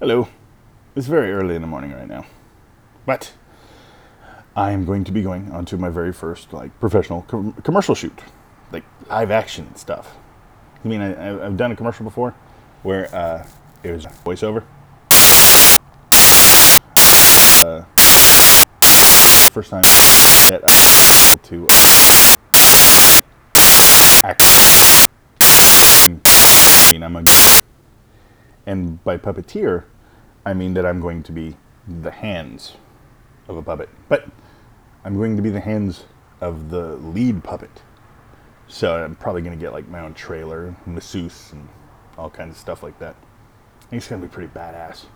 Hello. It's very early in the morning right now, but I am going to be going onto my very first like professional com- commercial shoot, like live action stuff. I mean, I, I've done a commercial before where uh, it was voiceover. Uh, first time that I to act. I mean, I'm a and by puppeteer, I mean that I'm going to be the hands of a puppet. But I'm going to be the hands of the lead puppet. So I'm probably going to get like my own trailer, masseuse, and all kinds of stuff like that. I think it's going to be pretty badass.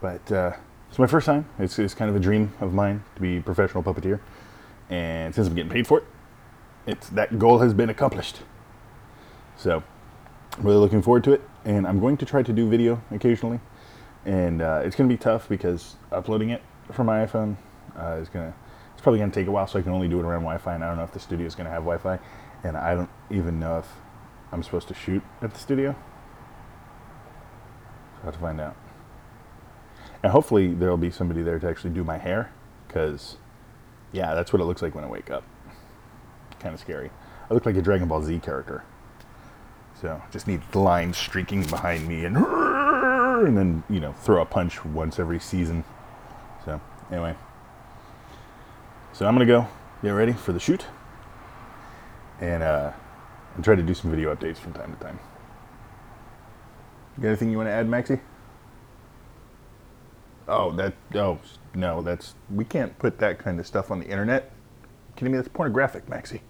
But uh, it's my first time. It's, it's kind of a dream of mine to be a professional puppeteer. And since I'm getting paid for it, it's, that goal has been accomplished. So Really looking forward to it. And I'm going to try to do video occasionally. And uh, it's going to be tough because uploading it from my iPhone uh, is going to, it's probably going to take a while. So I can only do it around Wi Fi. And I don't know if the studio is going to have Wi Fi. And I don't even know if I'm supposed to shoot at the studio. So I have to find out. And hopefully there'll be somebody there to actually do my hair. Because, yeah, that's what it looks like when I wake up. Kind of scary. I look like a Dragon Ball Z character. So just need lines streaking behind me and and then you know throw a punch once every season. So anyway, so I'm gonna go get ready for the shoot and uh, and try to do some video updates from time to time. You got anything you want to add, Maxie? Oh, that oh no, that's we can't put that kind of stuff on the internet. You kidding me? That's pornographic, Maxie.